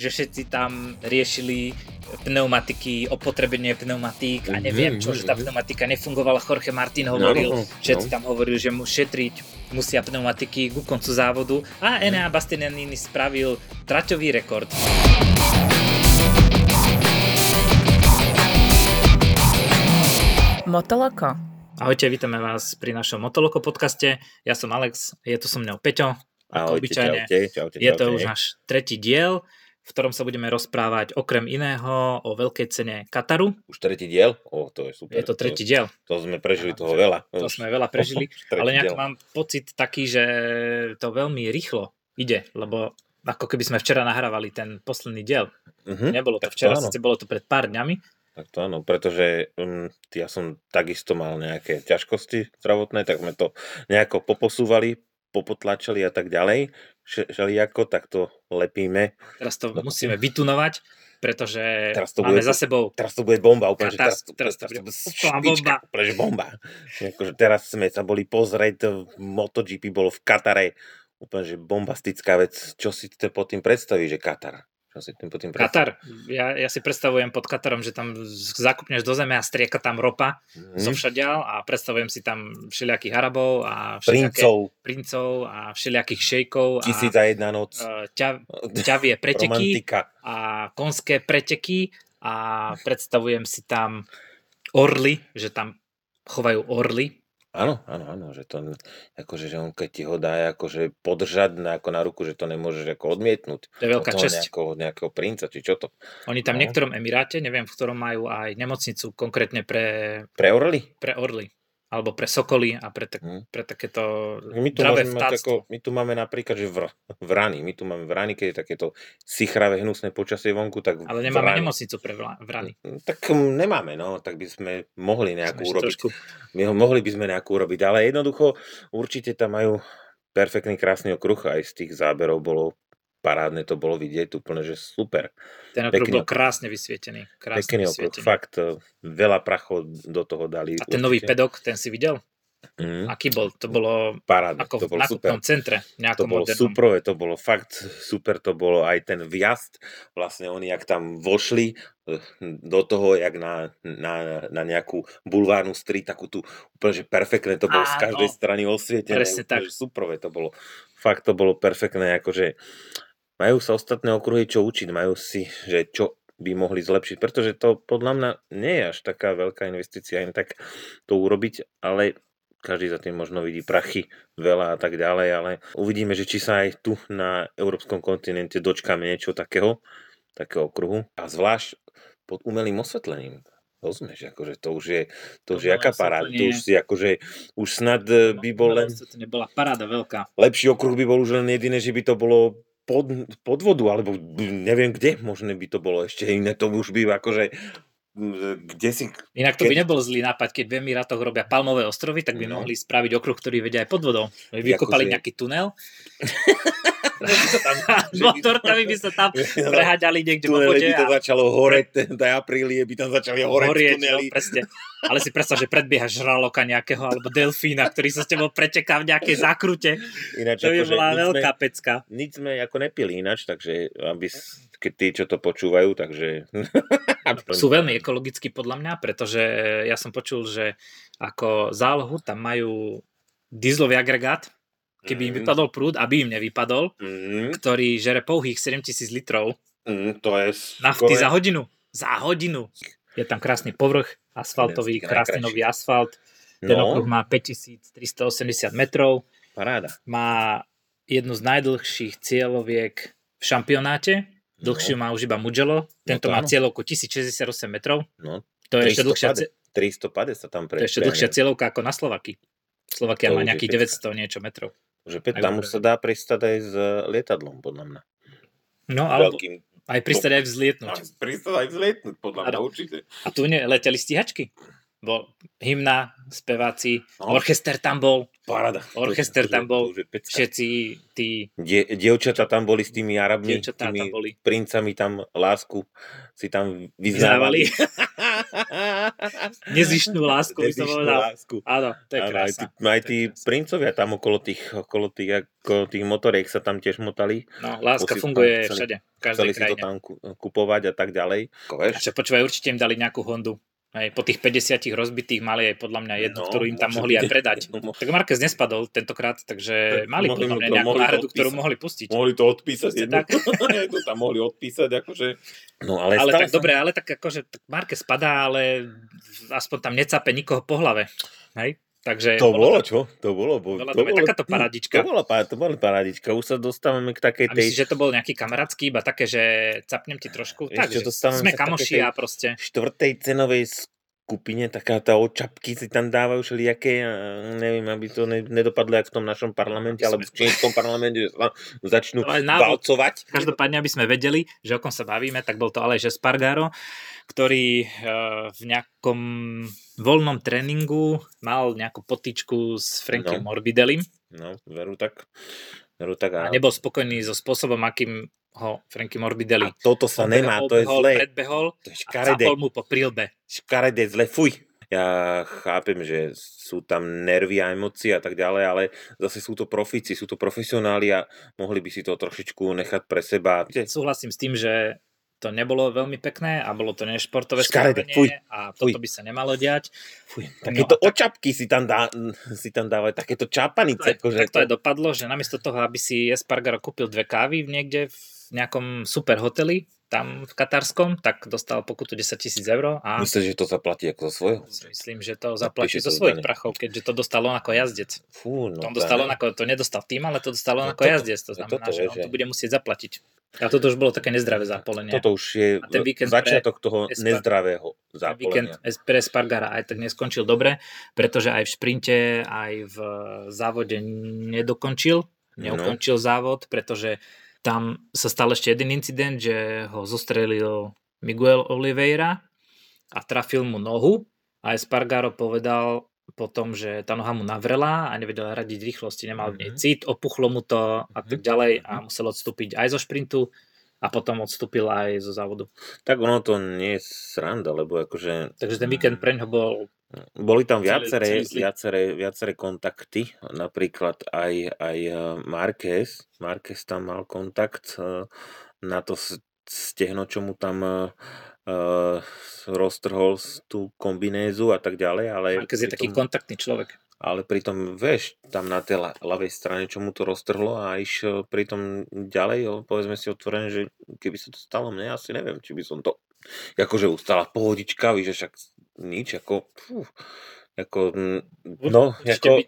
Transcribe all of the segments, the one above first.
že všetci tam riešili pneumatiky, opotrebenie pneumatík a neviem čo, že tá pneumatika nefungovala. Jorge Martin hovoril, no, no, všetci tam hovorili, že mu šetriť musia pneumatiky ku koncu závodu a Enea Bastianini spravil traťový rekord. Motoloko. Ahojte, vítame vás pri našom Motoloko podcaste. Ja som Alex, je tu so mnou Peťo. Ahojte, obyčajne. Čaute, čaute, čaute, je to už náš tretí diel v ktorom sa budeme rozprávať okrem iného o veľkej cene Kataru. Už tretí diel? O, to je super. Je to tretí diel. To sme prežili toho veľa. To už. sme veľa prežili, ale nejak diel. mám pocit taký, že to veľmi rýchlo ide, lebo ako keby sme včera nahrávali ten posledný diel. Uh-huh, Nebolo to včera, to bolo to pred pár dňami. Tak to áno, pretože um, ja som takisto mal nejaké ťažkosti zdravotné, tak sme to nejako poposúvali, popotlačili a tak ďalej, všelijako, tak to lepíme. Teraz to musíme vytunovať, pretože teraz to máme bude, za sebou... Teraz to bude bomba, úplne, teraz, že teraz, teraz, teraz, to bude špička, bomba. Úplne, bomba. Akože teraz sme sa boli pozrieť, MotoGP bolo v Katare, úplne, že bombastická vec. Čo si to pod tým predstavíš, že Katar? Čo si tým tým Katar. Ja, ja si predstavujem pod Katarom, že tam zakupneš do zeme a strieka tam ropa mm. zo všadiaľ a predstavujem si tam všelijakých Arabov a princov. princov a všelijakých šejkov. Tisíc a jedna noc. E, ťa, ťavie preteky Romantika. a konské preteky a predstavujem si tam orly, že tam chovajú orly Áno, áno, áno, že to, akože, že on keď ti ho dá akože podržať na, ako na ruku, že to nemôžeš ako odmietnúť. To je veľká česť. Nejakého, nejakého princa, či čo to. Oni tam no. v niektorom emiráte, neviem, v ktorom majú aj nemocnicu konkrétne pre... Pre orly? Pre orly alebo pre sokoly a pre, tak, hmm. pre takéto my tu, môžeme mať ako, my tu máme napríklad, že vr, vrany, my tu máme vrany, keď je takéto sichravé, hnusné počasie vonku, tak Ale nemáme vrany. nemocnicu pre vrany. Hm, tak hm, nemáme, no, tak by sme mohli nejakú urobiť. Trošku... My ho mohli by sme nejakú urobiť, ale jednoducho určite tam majú perfektný, krásny okruh, aj z tých záberov bolo parádne to bolo vidieť, úplne, že super. Ten okruh bol krásne vysvietený. Krásne pekný okruh, fakt e, veľa prachov do toho dali. A ten určite. nový pedok, ten si videl? Mm. Aký bol? To bolo Parádne, ako to bolo v super. centre. To bolo modernom. to bolo fakt super, to bolo aj ten vjazd, vlastne oni jak tam vošli e, do toho, jak na, na, na nejakú bulvárnu street, takú tu úplne, že perfektné, to bolo Áno, z každej strany osvietené. Presne tak. Super, to bolo, fakt to bolo perfektné, akože majú sa ostatné okruhy čo učiť, majú si, že čo by mohli zlepšiť, pretože to podľa mňa nie je až taká veľká investícia aj tak to urobiť, ale každý za tým možno vidí prachy veľa a tak ďalej, ale uvidíme, že či sa aj tu na európskom kontinente dočkáme niečo takého, takého okruhu a zvlášť pod umelým osvetlením. Rozumieš, akože to už je, to už je aká paráda, to už si akože, už snad by bol len... To nebola paráda veľká. Lepší okruh by bol už len jediné, že by to bolo pod, pod vodu, alebo neviem kde, možno by to bolo ešte iné, to už by akože kde si... Inak to by nebol zlý nápad, keď v Emirátoch robia palmové ostrovy, tak by no. mohli spraviť okruh, ktorý vedia aj pod vodou. By vykopali akože... nejaký tunel Motorkami by sa tam preháďali niekde po vode. by to a... začalo horeť, ten aprílie by tam začali horeť Horieť, tunely. No, presne. Ale si predstav, že predbieha žraloka nejakého alebo delfína, ktorý sa s tebou preteká v nejakej zákrute. Ináč, to by bola veľká sme, pecka. Nič sme ako nepili ináč, takže aby, keď tí, čo to počúvajú, takže... Sú veľmi ekologicky podľa mňa, pretože ja som počul, že ako zálohu tam majú dieselový agregát, keby im mm. vypadol prúd, aby im nevypadol, mm. ktorý žere pouhých 7000 litrov mm, to je nafty za hodinu. Za hodinu. Je tam krásny povrch, asfaltový, krásny nový asfalt. Ten no. okruh má 5380 metrov. Paráda. Má jednu z najdlhších cieľoviek v šampionáte. Dlhšiu no. má už iba Mugello. Tento no má cieľovku 1068 metrov. No. To je ešte dlhšia, 350 tam pre, to je ešte dlhšia cieľovka ako na Slovaky. Slovakia má nejakých 900 niečo metrov. Že Pet, tam už sa dá pristať aj s lietadlom, podľa mňa. No, ale aj pristať aj vzlietnúť. Pristať aj vzlietnúť, podľa mňa, určite. A tu ne, leteli stíhačky. Bol hymna, speváci, no. orchester tam bol, Parada. Orchester To- tam bol, to všetci tí Die, dievčatá tam boli s tými Arabmi, dievčatá tam tými boli. princami tam lásku si tam Vyznávali. vyznávali. Nezištnú lásku, by som povedal. lásku. Áno, to je Áno, aj tí, krása. aj tí krása. princovia tam okolo tých, okolo tých, okolo tých motoriek sa tam tiež motali. No, láska Musí- funguje chceli- všade, v každej Chceli si to krajine. tam ku- kupovať a tak ďalej. Ako, A čo počúvaj, určite im dali nejakú Hondu. Hej, po tých 50 rozbitých mali aj podľa mňa jednu, No, ktorú im tam mohli aj predať. No, mo- Tak Marquez nespadol tentokrát, takže Tak mali podľa mňa to- nejakú náhradu, ktorú mohli pustiť. Mohli to odpísať jednu. tak. to tam mohli odpísať, akože. No ale, Ale tak sa- dobre, ale tak akože tak Marquez spadá, ale aspoň tam necape nikoho po hlave. Hej? Takže To bolo, to, čo? To bolo. Bo, bola to to takáto paradička. To bola, to bola paradička. Už sa dostávame k takej A tej myslíš, že to bol nejaký kamarátsky, iba také, že capnem ti trošku? Ešte Tak, že dostávame sme kamoši a proste... štvrtej cenovej skupine, taká tá očapky si tam dávajú všelijaké, neviem, aby to ne, nedopadlo jak v tom našom parlamente, alebo v čínskom parlamente, že sa začnú valcovať. Každopádne, aby sme vedeli, že o kom sa bavíme, tak bol to Aleš Espargaro, ktorý eh, v nejakom voľnom tréningu mal nejakú potičku s Frankiem No. Morbidelim No, veru tak. Veru tak. a A, nebol spokojný so spôsobom, akým ho Frankie Morbidelli a toto sa nemá, to je obehol, zlé. predbehol To je a škaredé. capol mu po prílbe. škaredé, zle, fuj. Ja chápem, že sú tam nervy a emócie a tak ďalej, ale zase sú to profíci, sú to profesionáli a mohli by si to trošičku nechať pre seba. Súhlasím s tým, že to nebolo veľmi pekné a bolo to nešportové Škaredé, fuj, a fuj. toto by sa nemalo diať. Fuj, No takéto a tak- očapky si tam, dá, si tam dávajú, takéto čapanice. Tak, Akože tak to aj dopadlo, že namiesto toho, aby si Espargaro kúpil dve kávy niekde v nejakom super hoteli, tam v Katarskom, tak dostal pokutu 10 tisíc eur a Myslíš, že to zaplatí ako zo svojho? myslím, že to zaplatí zo svojich zdanie. prachov, keďže to dostal on ako jazdec. Fú, no on dostal on ako, to nedostal tým, ale to dostal on No ako toto- jazdec, to no znamená, toto že on to bude musieť zaplatiť. A toto už bolo také nezdravé zápolenie. Toto už je A ten víkend začiatok toho Espar- nezdravého víkend zápolenia. es- pre Spargara aj tak neskončil dobre, pretože aj v šprinte, aj v závode nedokončil, No. neukončil závod, pretože tam sa stal ešte jeden incident, že ho zostrelil Miguel Oliveira a trafil mu nohu a Espargaro povedal potom, že tá noha mu navrela a nevedel radiť rýchlosti, nemal v nej Mhm. cit, opuchlo mu to a tak Mhm. ďalej a musel odstúpiť aj zo šprintu a potom odstúpil aj zo závodu. Tak ono to nie je sranda, lebo akože... Takže ten víkend pre ňo bol Boli tam viaceré, viaceré, viaceré kontakty, napríklad aj, aj eh, Marquez. Marquez tam mal kontakt eh, na to stehno, čo mu tam eh, roztrhol tú kombinézu a tak ďalej, ale Marquez je taký kontaktný človek. ale pritom, vieš, tam na tej ľavej strane, čo mu to roztrhlo a išiel pritom ďalej, povedzme si otvorene, že keby sa to stalo mne, asi neviem, či by som to akože ustala pohodička, víš, že však nič, ako, fú, ako, mm, no, Určite, ako, by,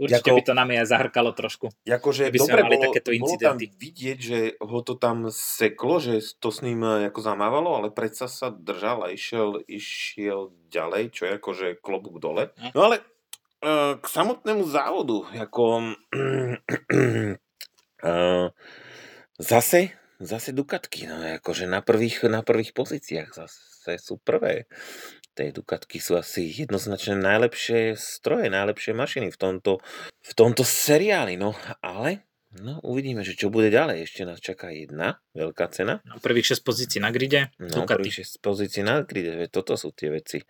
určite ako- by to na mňa zahrkalo trošku. Akože dobre, mali bolo, takéto bolo tam incidenty. vidieť, že ho to tam seklo, že to s ním eh, ako zamávalo, ale predsa sa držal a išiel, išiel ďalej, čo je akože klobúk dole. No ale eh, k samotnému závodu, ako eh, zase, zase Dukatky, no akože na prvých, na prvých pozíciách zase sú prvé. Tie Dukatky sú asi jednoznačne najlepšie stroje, najlepšie mašiny v tomto, v tomto seriáli, no ale no uvidíme, že čo bude ďalej. Ešte nás čaká jedna veľká cena. No, prvých 6 pozícií na gride, No, Ducati. prvých 6 pozícií na gride, toto sú tie veci.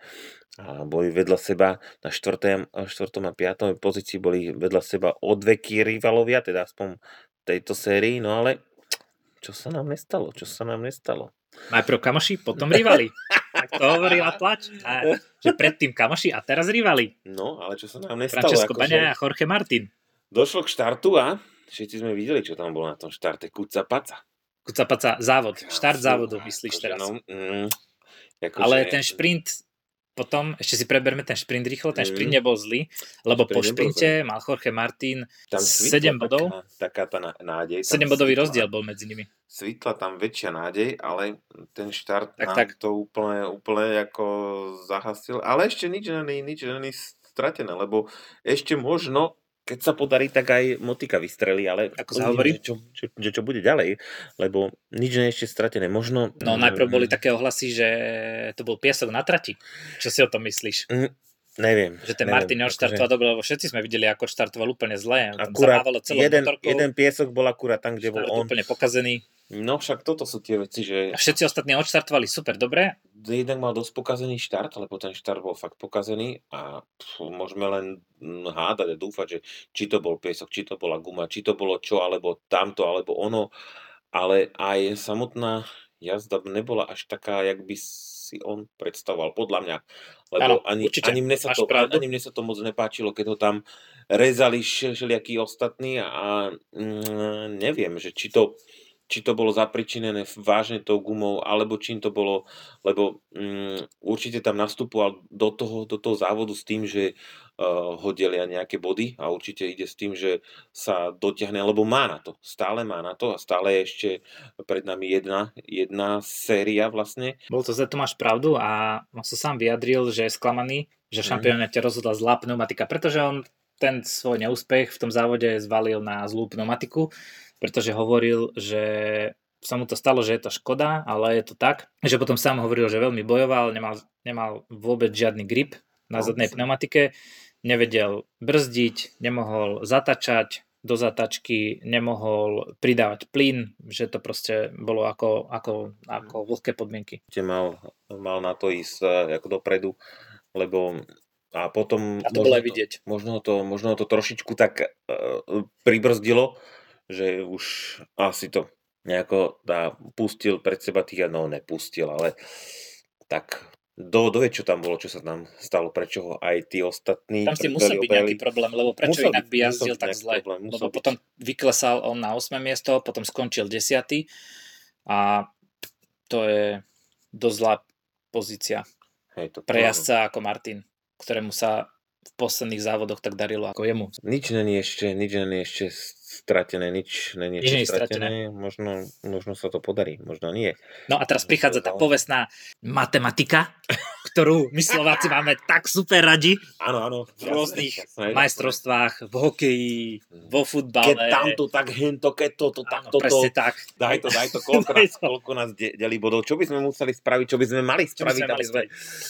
A boli vedľa seba na 4. a 4. a 5. pozícii boli vedľa seba o dve key rivalovia, teda aspoň tejto sérii, no ale čo sa nám nestalo, čo sa nám nestalo. Najprv kamoši, potom rivali. tak to hovorila tlač. A, že predtým kamoši a teraz rivali. No, ale čo sa nám nestalo, Francesco akože Baňa a Jorge Martin. došlo k štartu a všetci sme videli, čo tam bolo na tom štarte, kuca paca. Kucapaca, závod, štart Fú, závodu, myslíš akože teraz. No, mm, akože, Ale ten šprint potom, ešte si preberme ten šprint rýchlo, ten šprint nebol zlý, lebo po Šprint nebol šprinte mal Jorge Martin tam 7 svitla bodov. Taká, taká tá ná- nádej. tam 7 bodový svitla- rozdiel bol medzi nimi. Svitla tam väčšia nádej, ale ten štart Tak, nám tak. to úplne, úplne ako zahasil. Ale ešte nič není, nič není stratené, lebo ešte možno keď sa podarí, tak aj motika vystrelí, ale Ako sa hovorí? čo, čo, čo bude ďalej, lebo nič nie je ešte stratené. Možno... No najprv boli také ohlasy, že to bol piesok na trati. Čo si o tom myslíš? Neviem. Že ten neviem, Martin neodštartoval akože- dobre, lebo všetci sme videli, ako štartoval úplne zle. Akurát jeden, motorkou, jeden piesok bol akurát tam, kde bol on. úplne pokazený. No však toto sú tie veci, že A všetci ostatní odštartovali super dobre. jednak mal dosť pokazený štart, lebo ten štart bol fakt pokazený a pf, môžeme len mm, hádať a dúfať, že či to bol piesok, či to bola guma, či to bolo čo, alebo tamto, alebo ono, ale aj samotná jazda nebola až taká, jak by si on predstavoval, podľa mňa. Lebo Áno, ani, určite, ani, mne sa to, pravdu. ani mne sa to moc nepáčilo, keď ho tam rezali še- všelijakí ostatní a mm, neviem, že či to, či to bolo zapričinené vážne tou gumou, alebo čím to bolo, lebo mm, určite tam nastupoval do toho, do toho závodu s tým, že uh, ho delia nejaké body a určite ide s tým, že sa dotiahne, lebo má na to, stále má na to a stále je ešte pred nami jedna, jedna séria vlastne. Bol to za to máš pravdu a on sa sám vyjadril, že je sklamaný, že Mhm. v šampionáte rozhodla zlá pneumatika, pretože on ten svoj neúspech v tom závode zvalil na zlú pneumatiku, pretože hovoril, že sa mu to stalo, že je to škoda, ale je to tak, že potom sám hovoril, že veľmi bojoval, nemal, nemal vôbec žiadny grip na zadnej pneumatike, nevedel brzdiť, nemohol zatačať do zatačky, nemohol pridávať plyn, že to proste bolo ako, ako, ako vlhké podmienky. Mal, mal na to ísť eh, ako dopredu, lebo a potom A to bolo aj možno to, vidieť. možno to, možno to trošičku tak uh, pribrzdilo, že už asi to nejako dá, pustil pred seba tých, no nepustil, ale tak do, do čo tam bolo, čo sa tam stalo, prečo ho aj tí ostatní Tam si musel byť nejaký problém, lebo prečo Musel inak by jazdil tak zle? problém, Lebo byť. potom vyklesal on na 8. miesto, potom skončil 10. A to je dosť zlá pozícia Hej, to pre jazdca ako Martin, ktorému sa v posledných závodoch tak darilo ako jemu. Nič není ešte, nič není ešte stratené, nič není Nič není stratené. Možno, možno sa to podarí, možno nie. No a teraz prichádza tá povestná matematika, ktorú my Slováci máme tak super radi Áno, áno. v rôznych jasné, majstrovstvách, v hokeji, vo Keď futbale. tamto, tak hento, keď toto, tak Áno, toto. presne tak. Daj to, daj to, koľko Daj nás, koľko nás de- delí bodov. Čo by sme museli spraviť, čo by sme mali Čo by spraviť, sme mali sme...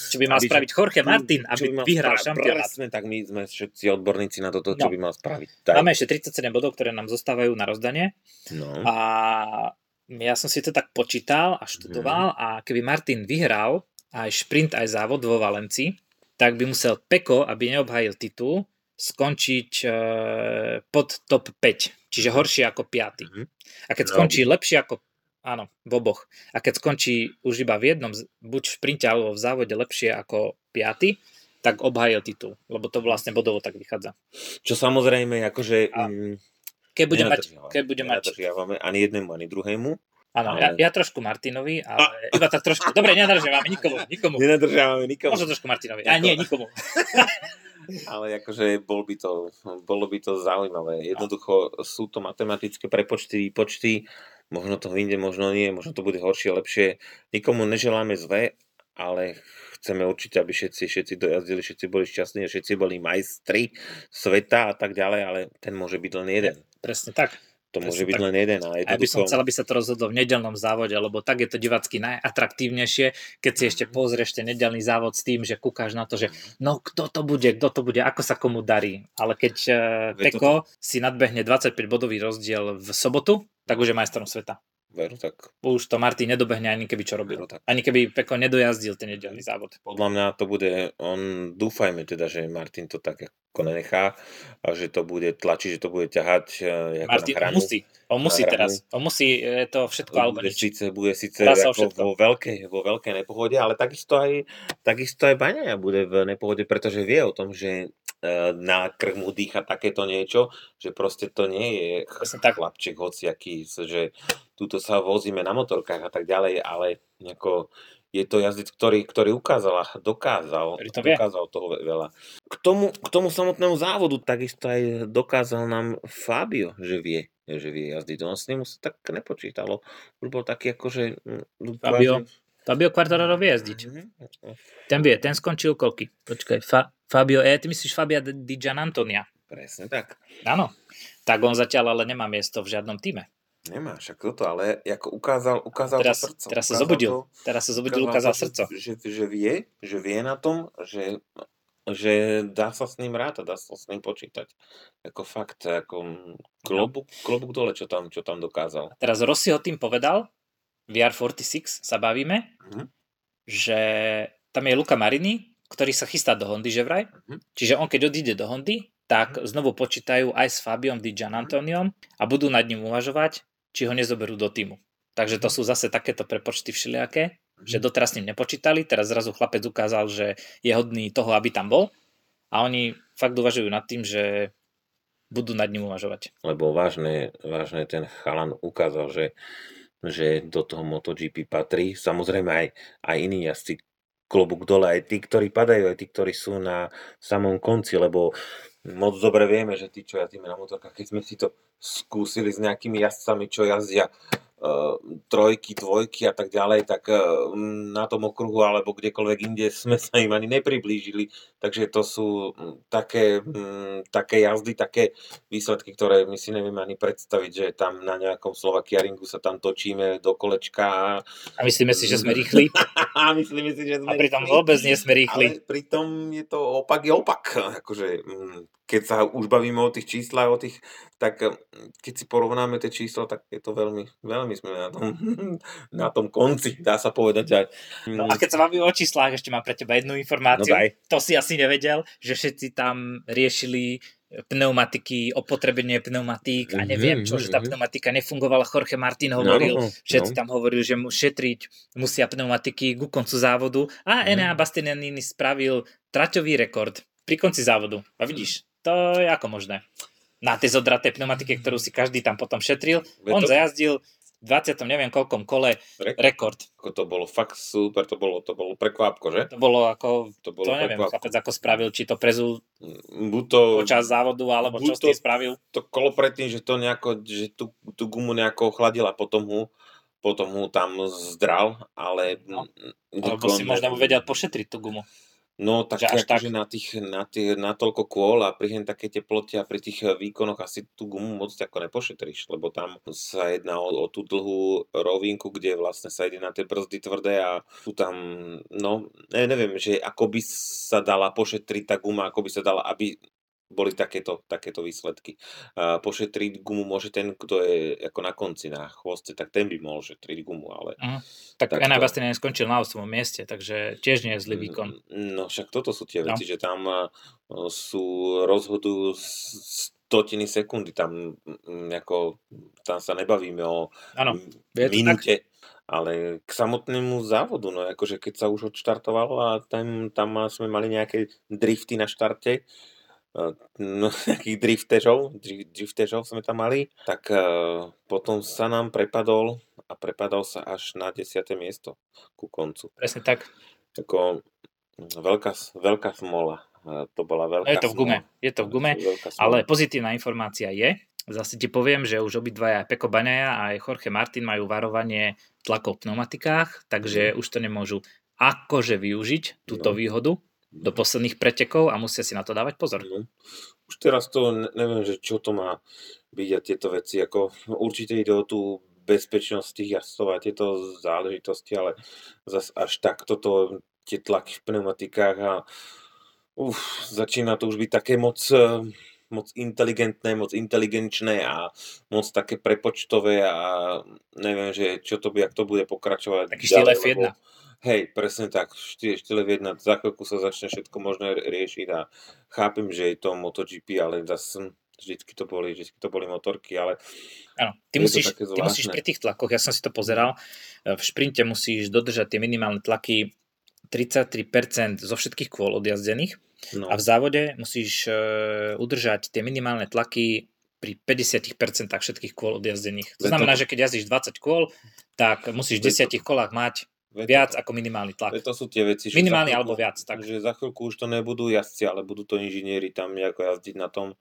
Čo by mal aby- spraviť Jorge Martin, aby vyhral spraviť? šampionát. Presne, tak my sme všetci odborníci na toto, čo No. by mal spraviť. Daj. Máme ešte 37 bodov, ktoré nám zostávajú na rozdanie No. a ja som si to tak počítal a študoval a keby Martin vyhral aj šprint, aj závod vo Valencii, tak by musel Peko, aby neobhajil titul, skončiť e, pod top 5, čiže horšie ako 5. Mhm. A keď No. skončí lepšie ako Áno, v oboch. A keď skončí už iba v jednom, buď v šprinte alebo v závode lepšie ako 5, tak obhajil titul, lebo to vlastne bodovo tak vychádza. Čo samozrejme, akože... A- mm, Keď bude mať, keď bude mať ani jednému, ani druhému. Áno, Ale- ja, ja trošku Martinovi, ale iba tak trošku. Dobre, nedržiavame nikomu, nikomu. Nenadržiavame nikomu. Možno trošku Martinovi. A nie, nikomu. Ale akože bol by to, bolo by to zaujímavé. Jednoducho sú to matematické prepočty, výpočty, možno to vyjde, možno nie, možno to bude horšie, lepšie. Nikomu neželáme zle, ale chceme určite, aby všetci, všetci dojazdili, všetci boli šťastní, všetci boli majstri sveta a tak ďalej, ale ten môže byť len jeden. Presne tak. To môže byť tak. len jeden. A ja by som chcel, aby sa to rozhodlo v nedelnom závode, lebo tak je to divacky najatraktívnejšie, keď si ešte pozrieš ten nedelný závod s tým, že kúkáš na to, že no kto to bude, kto to bude, ako sa komu darí. Ale keď uh, Veď to- si nadbehne 25 bodový rozdiel v sobotu, tak už je majstrom sveta. Veru tak, Už to Martin nedobehne ani keby čo robil. veru tak. Ani keby Peko nedojazdil ten nedelný závod. Podľa mňa to bude, on, dúfajme teda, že Martin to tak ako nenechá a že to bude tlačiť, že to bude ťahať eh, Martin, na hranu. musí, on musí teraz. On musí, je to všetko alebo nič. síce, bude síce ako vo, veľkej, vo veľkej nepohode, ale takisto aj, takisto aj Baňaja bude v nepohode, pretože vie o tom, že eh, na krk mu dýcha takéto niečo, že proste to nie je tak. chlapček hociaký, že túto sa vozíme na motorkách a tak ďalej, ale nejako je to jazdec, ktorý, ktorý ukázal a dokázal, Ktorý to vie. dokázal toho ve- veľa. K tomu, k tomu samotnému závodu takisto aj dokázal nám Fabio, že vie, že vie jazdiť. On s ním sa tak nepočítalo. Už bol taký akože... mm, Fabio, Fabio Quartararo vie jazdiť. Ten vie, ten skončil koľky? Počkaj, Fa, Fabio, e, ty myslíš Fabia Di Gianantonia? Presne tak. Áno. Tak on zatiaľ ale nemá miesto v žiadnom týme. Nemá však toto, ale ako ukázal, ukázal Teraz, to srdco. teraz sa Ukázal zobudil. to- Teraz sa zobudil, ukázal to, srdco. Že, že, vie, že vie na tom, že že dá sa s ním rátať, dá sa s ním počítať. Ako fakt, ako klobúk, klobúk dole, čo tam, čo tam dokázal. Teraz Rossi ho tým povedal, VR46 sa bavíme, Mhm. že tam je Luka Marini, ktorý sa chystá do Hondy, že vraj. Mhm. Čiže on keď odíde do Hondy, tak znovu počítajú aj s Fabiom Di Gianantoniom a budú nad ním uvažovať, či ho nezoberú do týmu. Takže to sú zase takéto prepočty všelijaké, že doteraz s ním nepočítali, teraz zrazu chlapec ukázal, že je hodný toho, aby tam bol a oni fakt uvažujú nad tým, že budú nad ním uvažovať. Lebo vážne, vážne ten chalan ukázal, že, že do toho MotoGP patrí. Samozrejme aj, aj iní jazdci klobúk dole, aj tí, ktorí padajú, aj tí, ktorí sú na samom konci, lebo moc dobre vieme, že tí, čo jazdíme na motorkách, keď sme si to skúsili s nejakými jazdcami, čo jazdia trojky, dvojky a tak ďalej, tak uh, na tom okruhu alebo kdekoľvek inde sme sa im ani nepriblížili. Takže to sú mm, také, mm, také jazdy, také výsledky, ktoré my si nevieme ani predstaviť, že tam na nejakom Slovakia ringu sa tam točíme do kolečka a, myslíme si, že sme rýchli a myslíme si, že sme a pritom rýchli. vôbec nie sme rýchli. Ale pritom je to opak je opak. Akože, mm, keď sa už bavíme o tých číslach, o tých, tak mm, keď si porovnáme tie čísla, tak je to veľmi, veľmi sme na tom, na tom konci, dá sa povedať. Aj. No a keď sa bavíme o číslach, ešte mám pre teba jednu no informáciu. daj. to si asi nevedel, že všetci tam riešili pneumatiky, opotrebenie pneumatík a neviem čo, že tá Mhm, mhm. pneumatika nefungovala. Jorge Martin No, hovoril, no, všetci no. tam hovorili, že mu šetriť musia pneumatiky ku koncu závodu a Mhm. Enea Bastianini spravil traťový rekord pri konci závodu. A vidíš, to je ako možné. Na tej zodraté pneumatike, ktorú si každý tam potom šetril, Veď on to- zajazdil v 20. neviem koľkom kole Rekord. rekord. Ako to bolo fakt super, to bolo, to bolo prekvápko, že? To bolo ako, To to bolo neviem, prekvápko. chlapec ako spravil, či to prezul Buď to, počas závodu, alebo čo buď s to- spravil. to kolo predtým, že to nejako, že tú, tú gumu nejako ochladila, potom ho, potom ho tam zdral, ale... No. mm, Alebo si možno vedel pošetriť tú gumu. No tak Že tak? akože na tých, na tých, na toľko kôl a pri hen také teplote a pri tých eh, výkonoch asi tú gumu moc ako nepošetríš, lebo tam sa jedná o, o tú dlhú rovinku, kde vlastne sa ide na tie brzdy tvrdé a sú tam, no ne, neviem, že ako by sa dala pošetriť tá guma, ako by sa dala, aby boli takéto, takéto výsledky. A pošetriť gumu môže ten, kto je ako na konci, na chvoste, tak ten by mohol šetriť gumu, ale Mhm. Tak, Tak Enea to- Bastianini skončil na 8. mieste, takže tiež nie je zlý výkon. Mm, No však toto sú tie No. veci, že tam a, sú, rozhodujú s- stotiny sekundy, tam, mm, ako, tam sa nebavíme o to minúte, ale k samotnému závodu, no akože keď sa už odštartovalo a tam, tam sme mali nejaké drifty na štarte, a, no, nejakých driftežov, dri- driftežov sme tam mali, tak potom sa nám prepadol a prepadol sa až na 10. miesto ku koncu Presne tak. ako veľká, veľká smola. To bola veľká je to v gume. smola. Je to v gume. Ale pozitívna informácia je, zase ti poviem, že už obidvaja Peko Baňaja a aj Jorge Martin majú varovanie tlakov v pneumatikách, takže už to nemôžu akože využiť túto No. výhodu do posledných pretekov a musia si na to dávať pozor. No. Už teraz to ne- neviem, že čo to má byť a tieto veci. Ako, určite ide o tú bezpečnosť tých jazdcov a tieto záležitosti, ale zas až tak toto, tie tlaky v pneumatikách a uf, začína to už byť také moc, eh, moc inteligentné, moc inteligenčné a moc také prepočtové a neviem, že čo to by, ak to bude pokračovať. Taký štýl ďalej, F1. lebo- Hej, presne tak, štýl, štýl F1, za chvíľku sa začne všetko možné riešiť a chápem, že je to MotoGP, ale zase vždycky to boli, vždycky to boli motorky, ale Áno, ty musíš, ty musíš pri tých tlakoch, ja som si to pozeral, e, v šprinte musíš dodržať tie minimálne tlaky 33% zo všetkých kôl odjazdených no, a v závode musíš e, udržať tie minimálne tlaky pri 50% všetkých kôl odjazdených. To znamená, že keď jazdíš 20 kôl, tak musíš v Veď to- 10 kolách mať veď viac to, ako minimálny tlak. to sú tie veci, že Minimálny za alebo chvíľku- viac, tak. že za chvíľku už to nebudú jazdci, ale budú to inžinieri tam nejako jazdiť na tom,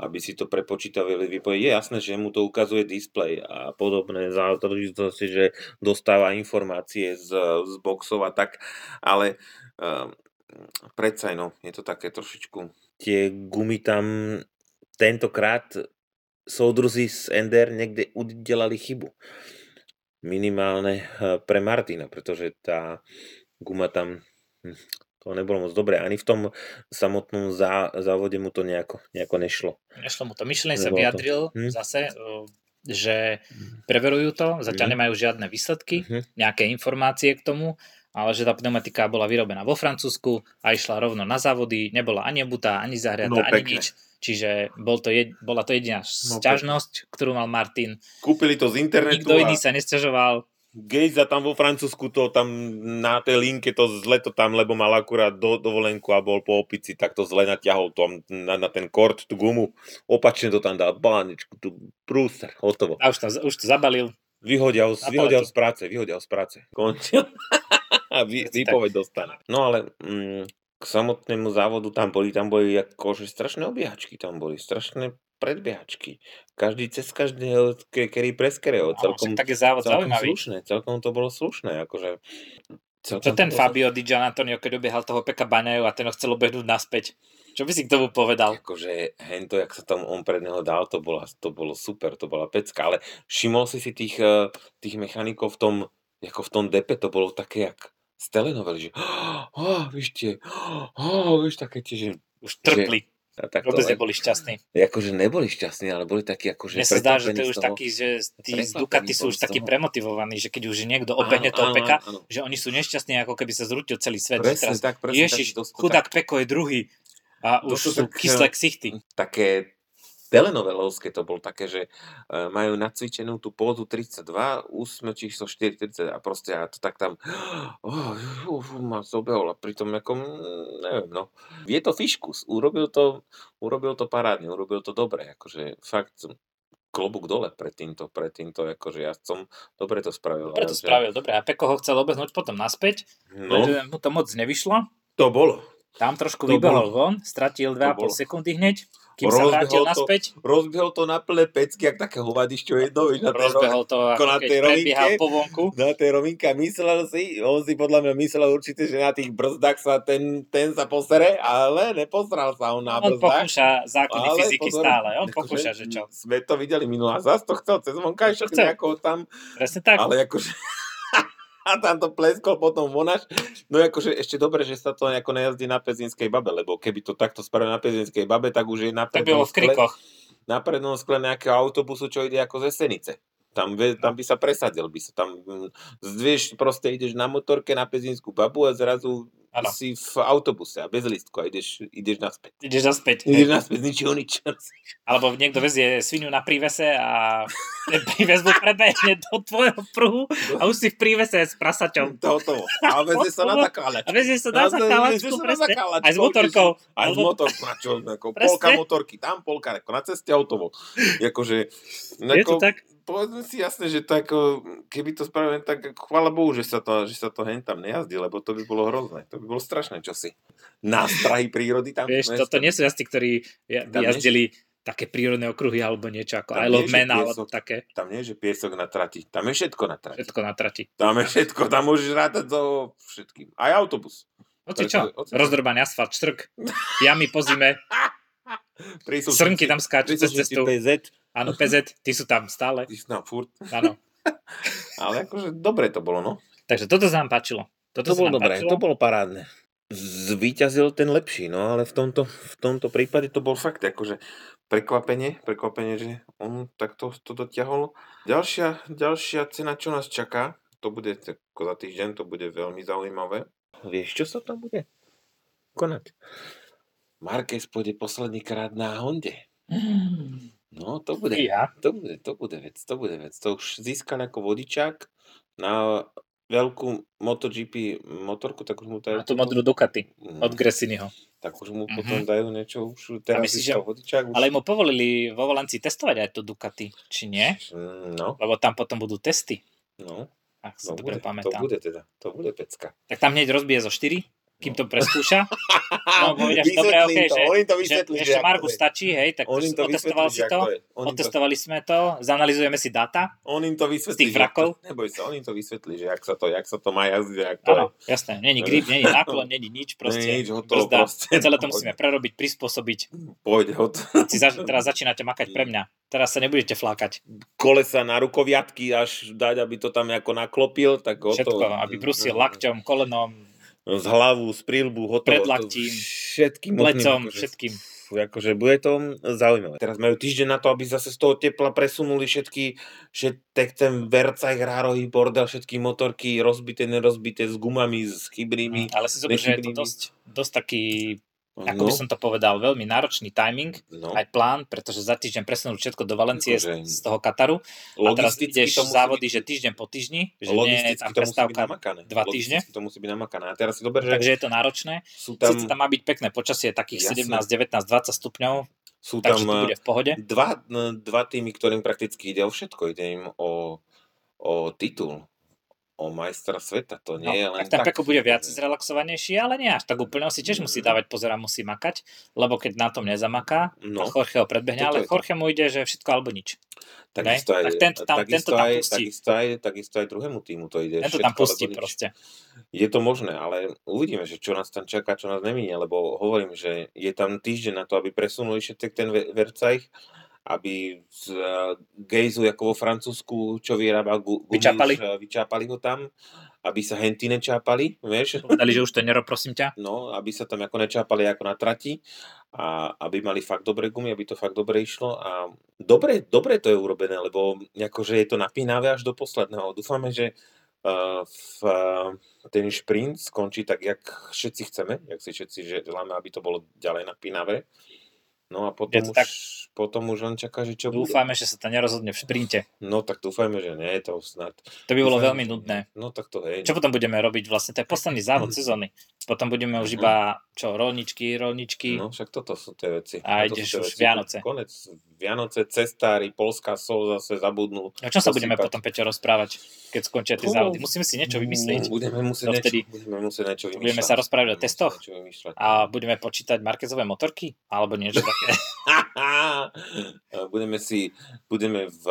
aby si to prepočítavili, vypojiť. Je jasné, že mu to ukazuje displej a podobné záležitosti, že dostáva informácie z, z boxov a tak, ale um, predsa no, je to také trošičku. Tie gumy tam tentokrát soudruzi z Ender niekde udelali chybu. Minimálne eh, pre Martina, pretože tá guma tam hm, To nebolo moc dobré. Ani v tom samotnom zá, závode mu to nejako, nejako nešlo. Nešlo mu to. Michelin sa vyjadril hm? zase, že preverujú to, zatiaľ hm? nemajú žiadne výsledky, hm? nejaké informácie k tomu, ale že tá pneumatika bola vyrobená vo Francúzsku a išla rovno na závody, nebola ani obutá, ani zahriatá, no, ani nič. Čiže bol to jed, bola to jediná no, sťažnosť, ktorú mal Martin. Kúpili to z internetu. Nikto a... iný sa nesťažoval. Gejza tam vo Francúzsku to tam na tej linke to zle to tam, lebo mal akurát do, dovolenku a bol po opici, tak to zle natiahol to na, na ten kort, tú gumu, opačne to tam dal, báničku, tu prúster, hotovo. A už to, už to zabalil. Vyhodil, vyhodil z práce, vyhodil z práce. Končil. a vy, výpoveď dostane. No ale mm, k samotnému závodu tam boli, tam boli akože strašné obiehačky, tam boli strašné predbiehačky. Každý cez každého, ktorý preskereo. Celkom, tak je závod celkom zaujímavý. Slušné, celkom to bolo slušné. Akože, celkom Čo ten Fabio Di Gianantonio, keď obiehal toho Peka Baneju a ten ho chcel obehnúť naspäť? Čo by si k tomu povedal? Akože hento, jak sa tam on pred neho dal, to, bola, to bolo super, to bola pecka, ale všimol si si tých, eh, tých mechanikov v tom, ako v tom depe, to bolo také jak z telenovely, že oh, víš tie, oh, víš také tie, že už trpli. Že, tak Vôbec len, neboli šťastní. Akože neboli šťastní, ale boli takí akože Mne sa zdá, že to je už taký, že tí z Ducati sú už takí premotivovaní, že keď už niekto obehne toho Peka, že oni sú nešťastní, ako keby sa zrútil celý svet. Presne, teraz, tak, presne, Ježiš, tak, chudák tak, Peko je druhý a už sú tak, kyslé ksichty. Také telenovelovské to bol také, že uh, majú nacvičenú tú pózu 32, úsme číslo 4, 30 a proste ja to tak tam oh, uh, ma zobehol a pritom ako, mm, neviem, no. Je to fiškus, urobil to, urobil to parádne, urobil to dobre, akože fakt klobúk dole pred týmto, pred týmto akože ja som dobre to spravil. Dobre to že... spravil, dobre. A Peko ho chcel obehnúť potom naspäť, no. mu to moc nevyšlo. To bolo. Tam trošku to vybehol bolo. von, stratil 2,5 sekundy hneď kým sa vrátil naspäť. Rozbehol to na plné pecky, jak také hovadišťo jedno, vieš, na tej, rozbehol to, ako na tej rovinke, po vonku. Na tej rovinke myslel si, on si podľa mňa myslel určite, že na tých brzdách sa ten, ten sa posere, ale nepostral sa on na on brzdách. On pokúša zákony ale fyziky pozor, stále, on pokúša, že čo. Sme to videli minulá, zase to chcel cez vonkajšok nejako tam. Presne tak. Ale akože a tam to pleskol potom vonaš. No akože ešte dobre, že sa to nejako nejazdí na Pezinskej babe, lebo keby to takto spravil na Pezinskej babe, tak už je na prednom skle, na prednom skle nejakého autobusu, čo ide ako ze Senice. Tam, tam by sa presadil, by sa tam mm, zdvieš, proste ideš na motorke na Pezinskú babu a zrazu Ano. si v autobuse a bez lístku a ideš, ideš naspäť. Ideš naspäť. Ideš naspäť z ničoho nič. Alebo niekto vezie svinu na prívese a ten príves mu prebehne do tvojho pruhu a už si v prívese s prasaťom. To, to. A vezie sa na zakáľačku. A vezie sa na zakáľačku, presne. Aj s motorkou. Aj s motorkou, na čo, ako polka motorky, tam polka, ako na ceste autovo. Jakože, je to tak? Povedzme si jasne, že to ako, keby to spravili, tak chvála Bohu, že sa to, že sa to hen tam nejazdí, lebo to by bolo hrozné. To by bolo strašné čosi. Nástrahy prírody tam. Vieš, toto nie sú jazdí, ktorí jazdili také prírodné okruhy alebo niečo ako tam I Love Man alebo také. Tam nie je, že piesok na trati. Tam je všetko na trati. Všetko na trati. Tam je všetko, tam môžeš rátať do všetkým. Aj autobus. Oci čo? Rozdrbaný asfalt, štrk, jamy po zime. Srnky tam skáču cez cestu. PZ. Áno, PZ, ty sú tam stále. Ty sú tam furt. Áno. Ale akože dobre to bolo, no. Takže toto sa nám páčilo. Toto to bolo dobré, páčilo. to bolo parádne. Zvíťazil ten lepší, no ale v tomto, v tomto prípade to bol fakt akože prekvapenie, prekvapenie, že on takto to dotiahol. Ďalšia, ďalšia cena, čo nás čaká, to bude ako za týždeň, to bude veľmi zaujímavé. Vieš, čo sa tam bude konať? Marquez pôjde posledný krát na Honde. Mm. No, to bude, Ja? to bude, to bude vec, to bude vec. To už získal ako vodičák na veľkú MotoGP motorku, tak už mu dajú... Na tú modrú Ducati mm. od Gresiniho. Tak už mu potom mm-hmm. dajú niečo, už teraz myslíš, že... vodičák. Už... Ale mu povolili vo Valencii testovať aj tú Ducati, či nie? Mm, no. Lebo tam potom budú testy. No. Ak si no, dobre bude, pamätám. To bude teda, to bude pecka. Tak tam hneď rozbije zo 4? Kým to preskúša. No, povedia, že dobre, okay, to, že, to vysvetlí, že, že ešte Margu stačí, hej, tak on to otestoval si to, otestovali to... sme to, zanalizujeme si data on im to vysvetlí, z tých vrakov. To, neboj sa, on im to vysvetlí, že jak sa to, jak sa to má jazdiť, jak to Áno, jasné, není grip, není náklon, není nič, proste, nič, hotovo, brzda, proste, celé to musíme prerobiť, prispôsobiť. Hotovo. Si za, teraz začínate makať pre mňa, teraz sa nebudete flákať. Kolesa na rukoviatky až dať, aby to tam ako naklopil, tak hotovo. Všetko, aby brusil lakťom, kolenom, z hlavu, z prílbu, hotovo. Predlaktím, všetkým plecom, akože, všetkým. fú, akože bude to zaujímavé. Teraz majú týždeň na to, aby zase z toho tepla presunuli všetky, všetek ten vercaj, hrárohy, bordel, všetky motorky rozbité, nerozbité, s gumami, s chybnými. Ale si zober, že je to dosť, dosť taký, ako no, by som to povedal, veľmi náročný timing, no. aj plán, pretože za týždeň presunúť všetko do Valencie Akože z, toho Kataru a teraz ideš závody, byť- že týždeň po týždni, že nie je tam prestávka, dva týždne. To musí byť namakané. A teraz si dober, že takže je to náročné. sú Tam, Sice tam má byť pekné počasie, takých Jasné. 17, 19, 20 stupňov, sú tam takže to bude v pohode. dva, dva týmy, ktorým prakticky ide o všetko. Ide im o, o titul, o majstra sveta. To nie No, je len tak ten tak. Bude viac zrelaxovanejší, ale nie až tak úplne. On si tiež musí Mhm. dávať pozor a musí makať, lebo keď na tom nezamaká, No, no, Jorge ho predbehne, ale to. Jorge mu ide, že všetko alebo nič. takisto aj, Tak tento tam- takisto tento tam aj, pustí. Takisto aj, takisto aj druhému týmu to ide. Tento všetko, tam pustí proste. Je to možné, ale uvidíme, že čo nás tam čaká, čo nás neminie, lebo hovorím, že je tam týždeň na to, aby presunuli všetek ten ve- Vercajch, aby z uh, Gejzu, ako vo Francúzsku, čo vyrába gu. Už, uh, vyčapali ho tam, aby sa henty nečápali, vieš? Povedali, že už to nero, prosím ťa. No, aby sa tam ako nečápali ako na trati a aby mali fakt dobré gumy, aby to fakt dobre išlo a dobre, dobre to je urobené, lebo akože je to napínavé až do posledného. Dúfame, že uh, v, uh, ten šprint skončí tak, jak všetci chceme, jak si všetci želáme, aby to bolo ďalej napínavé. No a potom, už, tak. potom už len čaká, že čo bude. Dúfame, že sa to nerozhodne v šprinte. No tak dúfajme, že nie, to snad. To by bolo Dúfajme, veľmi nudné. No tak to hej. Čo potom budeme robiť vlastne? To je posledný závod sezóny. Potom budeme už Mhm. iba, čo, rolničky, rolničky. No však toto sú tie veci. A Toto ideš už veci. Vianoce. Konec Vianoce, cestári, Polská sol zase zabudnú. O čom sa budeme potom, Peťo, rozprávať, keď skončia tie závody? Musíme si niečo vymyslieť. Budeme musieť, Dovtedy. niečo, budeme musieť niečo vymýšľať. Budeme sa rozprávať o testoch? A budeme počítať Markezové motorky? Alebo niečo také? budeme si, budeme v,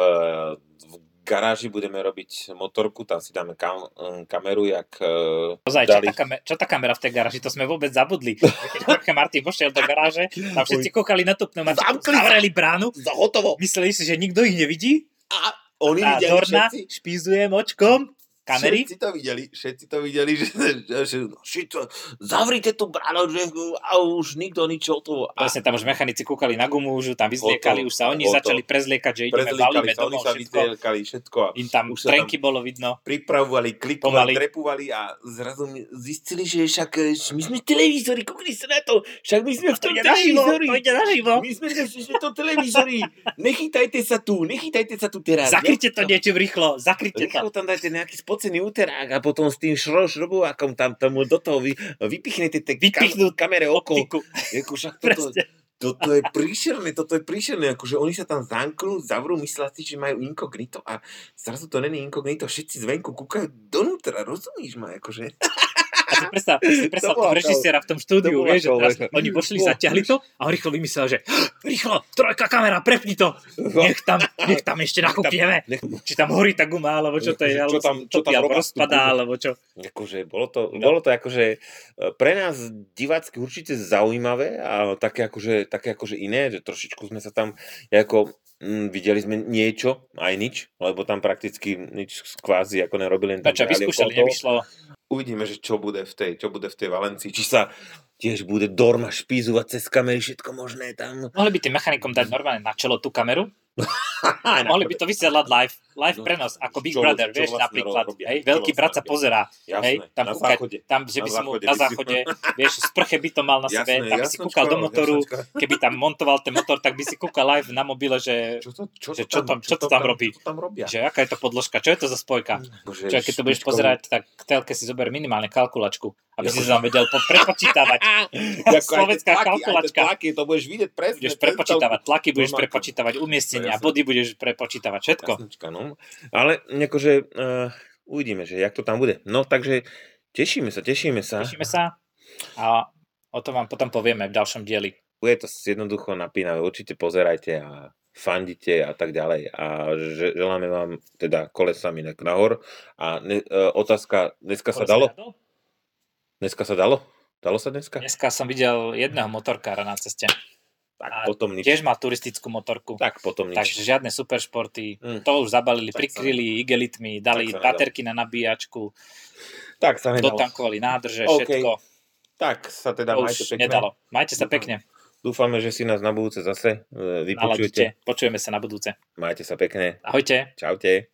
v garáži budeme robiť motorku, tam si dáme kam, kameru, jak eh, Ozaj, čo tá, kamer- čo tá kamera v tej garáži? To sme vôbec zabudli. Keď Jorge Martin vošiel do garáže, tam všetci kúkali na Zamkli sa. zavreli bránu, Za hotovo! mysleli si, že nikto ich nevidí A oni a videli Dorna všetci. špízujem očkom kamery. Všetci to videli, všetci to videli, že, že, že no, shit, zavrite tú bránu, že a už nikto nič o to. A Vlastne tam už mechanici kúkali na gumu, už ju tam vyzliekali, už sa oni začali prezliekať, že ideme, valíme sa, domov, sa všetko. všetko a Im tam už sa tam- trenky bolo vidno. pripravovali, klikovali, trepovali a zrazu zistili, že však eh, my sme televízori, kúkli sa na to, však my sme v To tom televízori. to ide naživo. My sme v tom televízori. Nechytajte sa tu, nechytajte sa tu teraz. Zakryte to niečo rýchlo, zakryte to. Rýchlo tam dajte nejaký spocený úterák a potom s tým šro, šrobovákom tam tomu do toho vy, vypichnete tie kam, kamere oko. Optiku, Jako však toto, toto je príšerné, toto je príšerné, akože oni sa tam zamknú, zavrú, myslia si, že majú inkognito a zrazu to není inkognito, všetci zvenku kúkajú donútra, rozumíš ma, akože. Si predstav, si predstav toho režisiera v tom štúdiu, to vieš, že teraz oni pošli, zatiahli to a on rýchlo vymyslel, že rýchlo, trojka kamera, prepni to, nech tam, nech tam ešte nakúpieme. Nech, Či tam horí tá guma, alebo čo to je, Čo tam- čo tam rozpadá, alebo čo. akože bolo to, No. bolo to akože pre nás divácky určite zaujímavé a také akože, také akože iné, že trošičku sme sa tam ako mm, videli sme niečo, aj nič, lebo tam prakticky nič kvázi ako nerobili. behali vyskúšali, nevyšlo. Uvidíme, že čo bude v tej, čo bude v tej Valencii, či sa tiež bude Dorma špízovať cez kamery, všetko možné tam. Mohli by tým mechanikom dať normálne na čelo tú kameru, mohli by to vysielať live, live No, prenos, ako Big čo- Brother, čo vieš, vlastne napríklad, robia, hej, veľký vlastne brat sa pozerá, Jasné, hej, tam na kúkať, záchode. tam, že by si mu na záchode, vieš, z prche by to mal na sebe, Jasné, tam by si kúkal do motoru, jasnočko. keby tam montoval ten motor, tak by si kúkal live na mobile, že, Čo to, čo že to čo tam, čo to tam robí? Čo to tam robia? že aká je to podložka, čo je to za spojka. Bože, Čo, keď to budeš pozerať, tak k telke si zober minimálne kalkulačku, aby si tam vedel po- prepočítavať. Slovenská tlaky, kalkulačka. Tlaky, to budeš vidieť presne. Budeš prepočítavať tlaky, budeš prepočítavať umiestnenia, To jasné. body budeš prepočítavať, všetko. Jasnočka, no. Ale akože uh, uvidíme, že jak to tam bude. No takže tešíme sa, tešíme sa. Tešíme sa a o tom vám potom povieme v ďalšom dieli. Bude to jednoducho napínavé, určite pozerajte a fandite a tak ďalej. A že, želáme vám teda kolesami nahor. A ne, uh, otázka, dneska sa dalo? Dneska sa dalo? Dalo sa dneska? Dneska som videl jedného motorkára na ceste. Tak A potom nič. Tiež má turistickú motorku. Tak potom nič. Takže žiadne superšporty. Mm. To už zabalili, Tak sa prikryli igelitmi, dali sa baterky na nabíjačku. Tak sa nedalo. dotankovali nádrže, OK. všetko. Tak sa teda To majte pekne. nedalo. Majte sa pekne. Dúfame, že si nás na budúce zase e, vypočujete. Naladite. Počujeme sa na budúce. Majte sa pekne. Ahojte. Čaute.